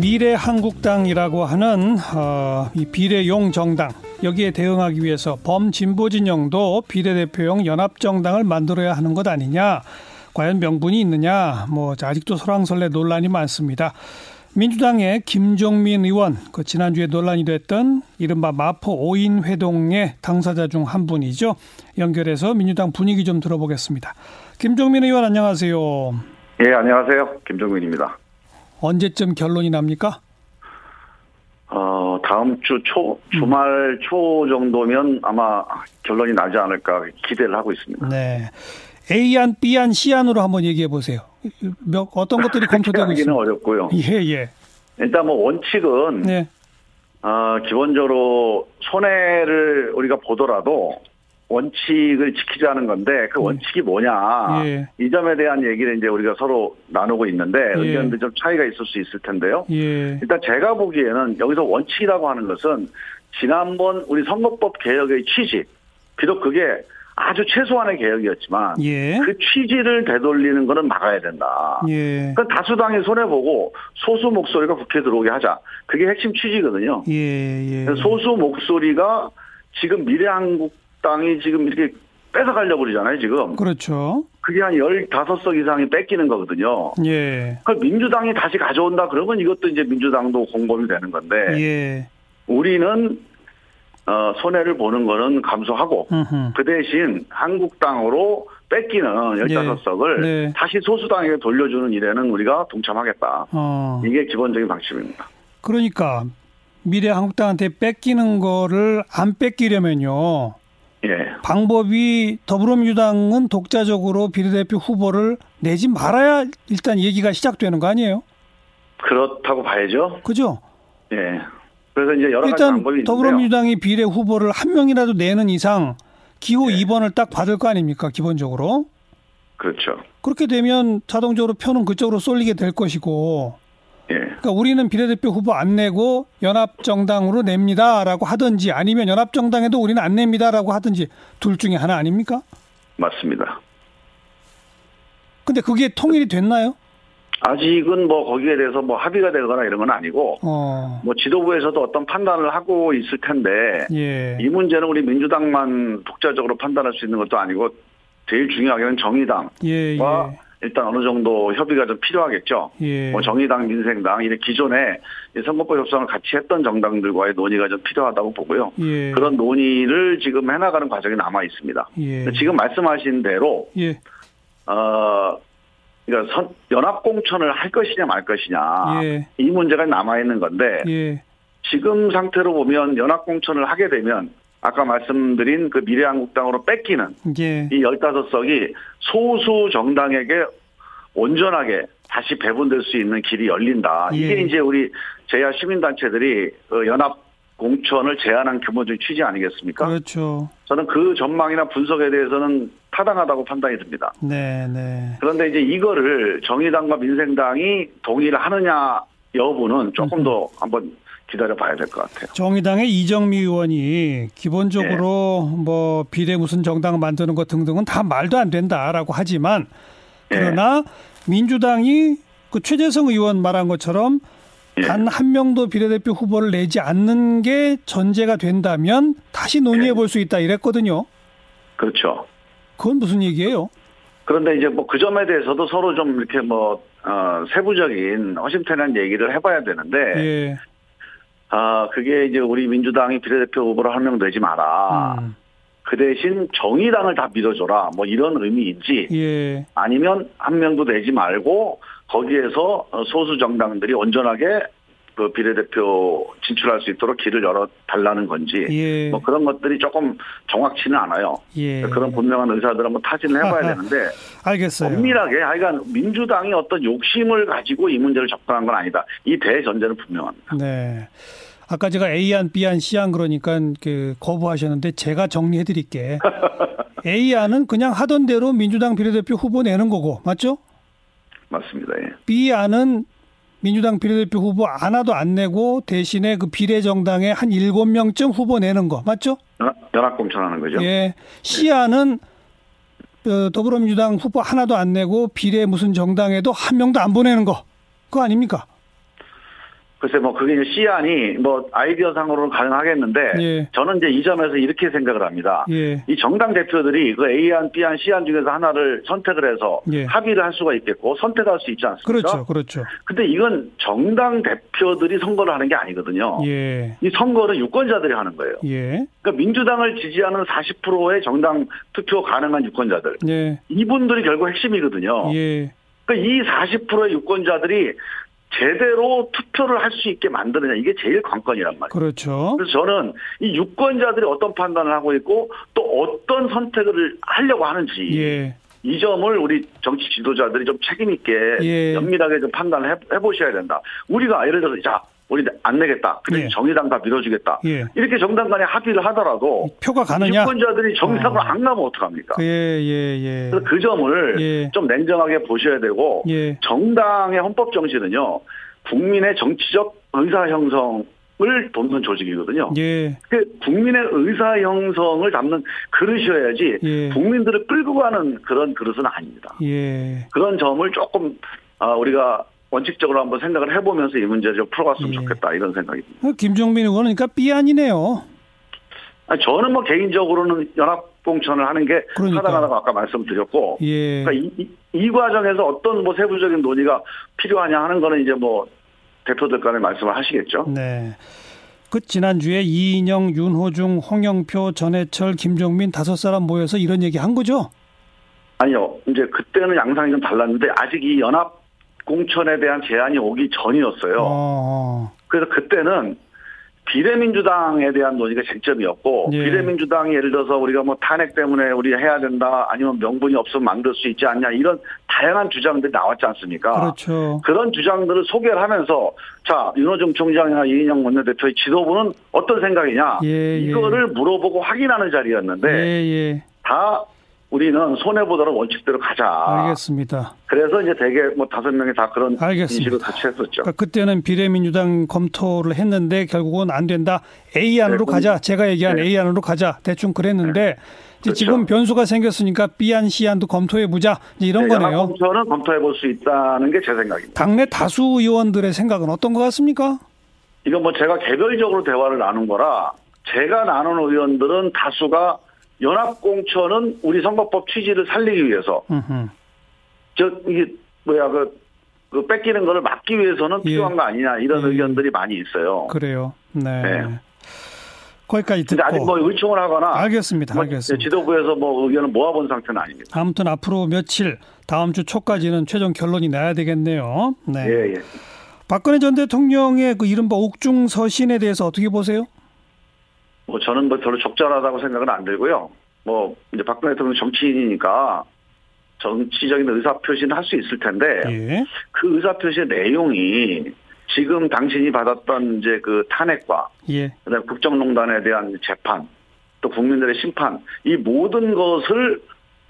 미래한국당이라고 하는 어, 이 비례용 정당 여기에 대응하기 위해서 범진보 진영도 비례대표용 연합정당을 만들어야 하는 것 아니냐 과연 명분이 있느냐 뭐 아직도 설왕설래 논란이 많습니다. 민주당의 김종민 의원 그 지난주에 논란이 됐던 이른바 마포 5인 회동의 당사자 중 한 분이죠. 연결해서 민주당 분위기 좀 들어보겠습니다. 김종민 의원 안녕하세요. 예, 안녕하세요. 김종민입니다. 언제쯤 결론이 납니까? 어, 다음 주 초, 주말 초 정도면 아마 결론이 나지 않을까 기대를 하고 있습니다. 네. A안, B안, C안으로 한번 얘기해 보세요. 몇, 어떤 것들이 검토되고 있습니까? 어렵고요. 예, 예. 일단 뭐 원칙은 네. 어, 기본적으로 손해를 우리가 보더라도 원칙을 지키자는 건데 그 원칙이 뭐냐 예. 이 점에 대한 얘기를 이제 우리가 서로 나누고 있는데 예. 의견들 좀 차이가 있을 수 있을 텐데요. 예. 일단 제가 보기에는 여기서 원칙이라고 하는 것은 지난번 우리 선거법 개혁의 취지 비록 그게 아주 최소한의 개혁이었지만 예. 그 취지를 되돌리는 거는 막아야 된다. 예. 그러니까 다수당이 손해 보고 소수 목소리가 국회에 들어오게 하자. 그게 핵심 취지거든요. 예, 예. 소수 목소리가 지금 미래한국 당이 지금 이렇게 뺏어가려고 그러잖아요, 지금. 그렇죠. 그게 한 15석 이상이 뺏기는 거거든요. 예. 그걸 민주당이 다시 가져온다 그러면 이것도 이제 민주당도 공범이 되는 건데 예. 우리는 어, 손해를 보는 거는 감수하고 음흠. 그 대신 한국당으로 뺏기는 15석을 네. 다시 소수당에게 돌려주는 일에는 우리가 동참하겠다. 어. 이게 기본적인 방침입니다. 그러니까 미래 한국당한테 뺏기는 거를 안 뺏기려면요. 예. 방법이 더불어민주당은 독자적으로 비례대표 후보를 내지 말아야 일단 얘기가 시작되는 거 아니에요? 그렇다고 봐야죠. 그죠? 예. 그래서 이제 여러 가지 일단 방법이 있는데요. 더불어민주당이 비례 후보를 한 명이라도 내는 이상 기호 2번을 딱 받을 거 아닙니까? 기본적으로. 그렇죠. 그렇게 되면 자동적으로 표는 그쪽으로 쏠리게 될 것이고 예. 그러니까 우리는 비례대표 후보 안 내고 연합정당으로 냅니다라고 하든지 아니면 연합정당에도 우리는 안 냅니다라고 하든지 둘 중에 하나 아닙니까? 맞습니다. 근데 그게 통일이 됐나요? 아직은 뭐 거기에 대해서 뭐 합의가 되거나 이런 건 아니고 어, 뭐 지도부에서도 어떤 판단을 하고 있을 텐데 예. 이 문제는 우리 민주당만 독자적으로 판단할 수 있는 것도 아니고 제일 중요하게는 정의당과 예, 예. 일단 어느 정도 협의가 좀 필요하겠죠. 예. 뭐 정의당, 민생당 이런 기존에 이 선거법 협상을 같이 했던 정당들과의 논의가 좀 필요하다고 보고요. 예. 그런 논의를 지금 해나가는 과정이 남아 있습니다. 예. 지금 말씀하신 대로 예. 어 그러니까 선, 연합 공천을 할 것이냐 말 것이냐 예. 이 문제가 남아 있는 건데 예. 지금 상태로 보면 연합 공천을 하게 되면 아까 말씀드린 그 미래한국당으로 뺏기는 예. 이 15석이 소수 정당에게 온전하게 다시 배분될 수 있는 길이 열린다. 이게 예. 이제 우리 제야 시민단체들이 그 연합 공천을 제안한 기본적인 취지 아니겠습니까? 그렇죠. 저는 그 전망이나 분석에 대해서는 타당하다고 판단이 듭니다. 네, 네. 그런데 이제 이거를 정의당과 민생당이 동의를 하느냐 여부는 조금 더 한번 기다려 봐야 될 것 같아요. 정의당의 이정미 의원이 기본적으로 예. 뭐 비례 무슨 정당 만드는 것 등등은 다 말도 안 된다라고 하지만 예. 그러나 민주당이 그 최재성 의원 말한 것처럼 예. 단한 명도 비례대표 후보를 내지 않는 게 전제가 된다면 다시 논의해 볼 수 있다 이랬거든요. 그렇죠. 그건 무슨 얘기예요? 그런데 이제 뭐 그 점에 대해서도 서로 좀 이렇게 뭐, 어, 세부적인 허심탄회한 얘기를 해봐야 되는데, 예. 아, 그게 이제 우리 민주당이 비례대표 후보를 한명 내지 마라. 음. 그 대신 정의당을 다 밀어줘라. 뭐 이런 의미인지, 예. 아니면 한 명도 내지 말고, 거기에서 어, 소수 정당들이 온전하게 그 비례대표 진출할 수 있도록 길을 열어 달라는 건지, 예. 뭐 그런 것들이 조금 정확치는 않아요. 예. 그런 분명한 의사들 한번 타진을 해봐야 되는데, 알겠어요. 엄밀하게 하여간 민주당이 어떤 욕심을 가지고 이 문제를 접근한 건 아니다. 이 대전제는 분명합니다. 네. 아까 제가 A안, B안, C안 그러니까 그 거부하셨는데 제가 정리해 드릴게. A안은 그냥 하던 대로 민주당 비례대표 후보 내는 거고, 맞죠? 맞습니다. 예. B안은 민주당 비례대표 후보 하나도 안 내고 대신에 그 비례정당에 한 일곱 명쯤 후보 내는 거, 맞죠? 연합- 연합공천하는 거죠. 예. C안은 어, 더불어민주당 후보 하나도 안 내고 비례 무슨 정당에도 한 명도 안 보내는 거. 그거 아닙니까? 글쎄 뭐 그게 이제 시안이 뭐 아이디어 상으로는 가능하겠는데 예. 저는 이제 이 점에서 이렇게 생각을 합니다. 예. 이 정당 대표들이 그 A안, B안, C안 중에서 하나를 선택을 해서 예. 합의를 할 수가 있겠고 선택할 수 있지 않습니까? 그렇죠. 그렇죠. 근데 이건 정당 대표들이 선거를 하는 게 아니거든요. 예. 이 선거는 유권자들이 하는 거예요. 예. 그러니까 민주당을 지지하는 40%의 정당 투표 가능한 유권자들 예. 이분들이 결국 핵심이거든요. 예. 그러니까 이 40%의 유권자들이 제대로 투표를 할 수 있게 만드느냐 이게 제일 관건이란 말이에요. 그렇죠. 그래서 저는 이 유권자들이 어떤 판단을 하고 있고 또 어떤 선택을 하려고 하는지 예. 이 점을 우리 정치 지도자들이 좀 책임 있게 예. 면밀하게 좀 판단을 해, 해보셔야 된다. 우리가 예를 들어서 자 우리 안 내겠다. 근데 예. 정의당 다 밀어주겠다. 예. 이렇게 정당 간에 합의를 하더라도 표가 가느냐? 유권자들이 정의당으로 어. 안 가면 어떡합니까? 예, 예, 예. 그래서 그 점을 예. 좀 냉정하게 보셔야 되고 예. 정당의 헌법 정신은요 국민의 정치적 의사 형성 을 돕는 조직이거든요. 예. 그 국민의 의사 형성을 담는 그릇이어야지 예. 국민들을 끌고 가는 그런 그릇은 아닙니다. 예. 그런 점을 조금 아, 우리가 원칙적으로 한번 생각을 해보면서 이 문제를 좀 풀어갔으면 예. 좋겠다 이런 생각입니다. 어, 김종민 의원은 그러니까 삐안이네요. 아니, 저는 뭐 개인적으로는 연합 공천을 하는 게. 하다가다가 아까 말씀드렸고 예. 그러니까 이, 이- 이 과정에서 어떤 뭐 세부적인 논의가 필요하냐 하는 거는 이제 뭐 대표들 간에 말씀을 하시겠죠. 네. 그 지난주에 이인영, 윤호중, 홍영표, 전해철, 김종민 다섯 사람 모여서 이런 얘기 한 거죠? 아니요. 이제 그때는 양상이 좀 달랐는데 아직 이 연합 공천에 대한 제안이 오기 전이었어요. 어. 그래서 그때는 비례민주당에 대한 논의가 쟁점이었고 예. 비례민주당이 예를 들어서 우리가 뭐 탄핵 때문에 우리 해야 된다 아니면 명분이 없으면 만들 수 있지 않냐 이런 다양한 주장들이 나왔지 않습니까? 그렇죠. 그런 주장들을 소개를 하면서 자 윤호중 총장이나 이인영 원내대표의 지도부는 어떤 생각이냐 예, 예. 이거를 물어보고 확인하는 자리였는데 예, 예. 다 우리는 손해 보다는 원칙대로 가자. 알겠습니다. 그래서 이제 대개 뭐 다섯 명이 다 그런 알겠습니다. 인식을 같이 했었죠. 그러니까 그때는 비례민주당 검토를 했는데 결국은 안 된다. A 안으로 네, 가자. 제가 얘기한 네. A 안으로 가자. 대충 그랬는데 이제 그렇죠. 지금 변수가 생겼으니까 B 안, C 안도 검토해 보자. 이런 거네요. 공천은 검토해 볼 수 있다는 게 제 생각입니다. 당내 다수 의원들의 생각은 어떤 것 같습니까? 이건 뭐 제가 개별적으로 대화를 나눈 거라 제가 나눈 의원들은 다수가 연합공천은 우리 선거법 취지를 살리기 위해서 음흠. 저 이게 뭐야 그, 그 뺏기는 거를 막기 위해서는 예. 필요한 거 아니냐 이런 예. 의견들이 많이 있어요. 그래요. 네. 네. 거기까지 근데 아직 듣고 뭐 의총을 하거나 알겠습니다. 뭐 알겠습니다. 지도부에서 뭐 의견을 모아본 상태는 아닙니다. 아무튼 앞으로 며칠 다음 주 초까지는 최종 결론이 나야 되겠네요. 네. 예, 예. 박근혜 전 대통령의 그 이른바 옥중 서신에 대해서 어떻게 보세요? 뭐 저는 뭐 별로 적절하다고 생각은 안 들고요. 뭐 이제 박근혜 대통령 정치인이니까 정치적인 의사 표시는 할 수 있을 텐데 예. 그 의사 표시의 내용이 지금 당신이 받았던 이제 그 탄핵과 예. 그다음 에 국정농단에 대한 재판 또 국민들의 심판 이 모든 것을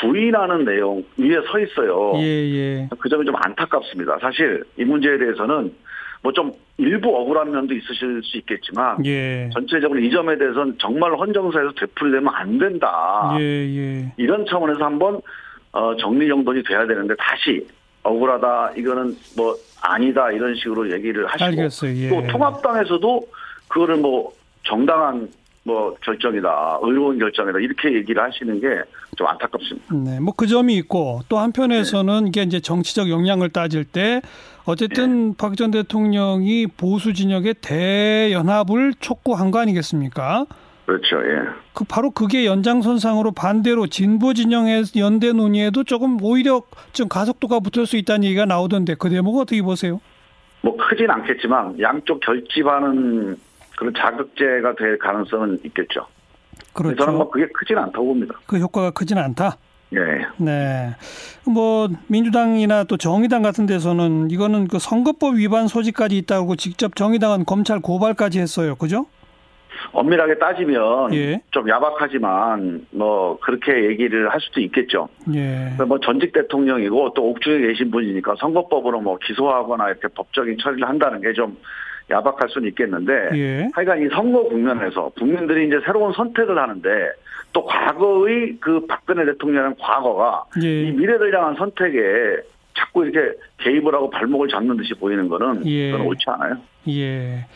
부인하는 내용 위에 서 있어요. 예, 예. 그 점이 좀 안타깝습니다. 사실 이 문제에 대해서는 뭐 좀 일부 억울한 면도 있으실 수 있겠지만 예. 전체적으로 이 점에 대해서는 정말 헌정사에서 되풀이되면 안 된다. 예, 예. 이런 차원에서 한번 어, 정리 정돈이 돼야 되는데 다시 억울하다 이거는 뭐 아니다 이런 식으로 얘기를 하시고 알겠어요. 예. 또 통합당에서도 그거를 뭐 정당한 뭐 결정이다 의로운 결정이다 이렇게 얘기를 하시는 게 좀 안타깝습니다. 네, 뭐 그 점이 있고 또 한편에서는 이게 이제 정치적 영향을 따질 때 어쨌든 박전 대통령이 보수 진영의 대연합을 촉구한 거 아니겠습니까? 그렇죠. 예. 그 바로 그게 연장선상으로 반대로 진보 진영의 연대 논의에도 조금 오히려 좀 가속도가 붙을 수 있다는 얘기가 나오던데 그 대목 어떻게 보세요? 뭐 크진 않겠지만 양쪽 결집하는 그런 자극제가 될 가능성은 있겠죠. 그렇죠. 저는 뭐 그게 크진 않다고 봅니다. 그 효과가 크진 않다. 예. 네. 뭐 민주당이나 또 정의당 같은 데서는 이거는 그 선거법 위반 소지까지 있다고 직접 정의당은 검찰 고발까지 했어요. 그죠? 엄밀하게 따지면 예. 좀 야박하지만 뭐 그렇게 얘기를 할 수도 있겠죠. 예. 뭐 전직 대통령이고 또 옥중에 계신 분이니까 선거법으로 뭐 기소하거나 이렇게 법적인 처리를 한다는 게 좀 야박할 수는 있겠는데 예. 하여간 이 선거 국면에서 국민들이 이제 새로운 선택을 하는데 또 과거의 그 박근혜 대통령의 과거가 예. 이 미래를 향한 선택에 자꾸 이렇게 개입을 하고 발목을 잡는 듯이 보이는 거는 예. 그건 옳지 않아요. 예.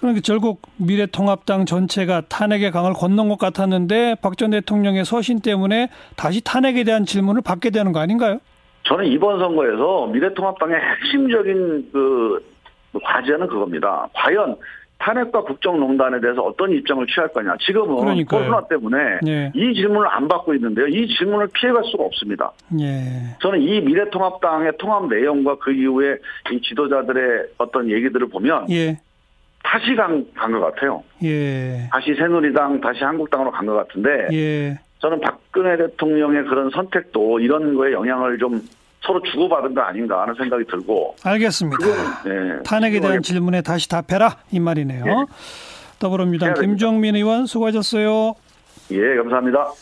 그러니까 결국 미래통합당 전체가 탄핵의 강을 건넌 것 같았는데 박 전 대통령의 서신 때문에 다시 탄핵에 대한 질문을 받게 되는 거 아닌가요? 저는 이번 선거에서 미래통합당의 핵심적인 그 과제는 그겁니다. 과연 탄핵과 국정농단에 대해서 어떤 입장을 취할 거냐. 지금은 그러니까요. 코로나 때문에 예. 이 질문을 안 받고 있는데요. 이 질문을 피해갈 수가 없습니다. 예. 저는 이 미래통합당의 통합 내용과 그 이후에 이 지도자들의 어떤 얘기들을 보면 예. 다시 간 것 같아요. 예. 다시 새누리당, 다시 한국당으로 간 것 같은데 예. 저는 박근혜 대통령의 그런 선택도 이런 거에 영향을 좀 서로 주고받은 거 아닌가 하는 생각이 들고 알겠습니다. 네, 탄핵에 대한 질문에 다시 답해라 이 말이네요. 예. 더불어민주당. 김종민 의원 수고하셨어요. 예 감사합니다.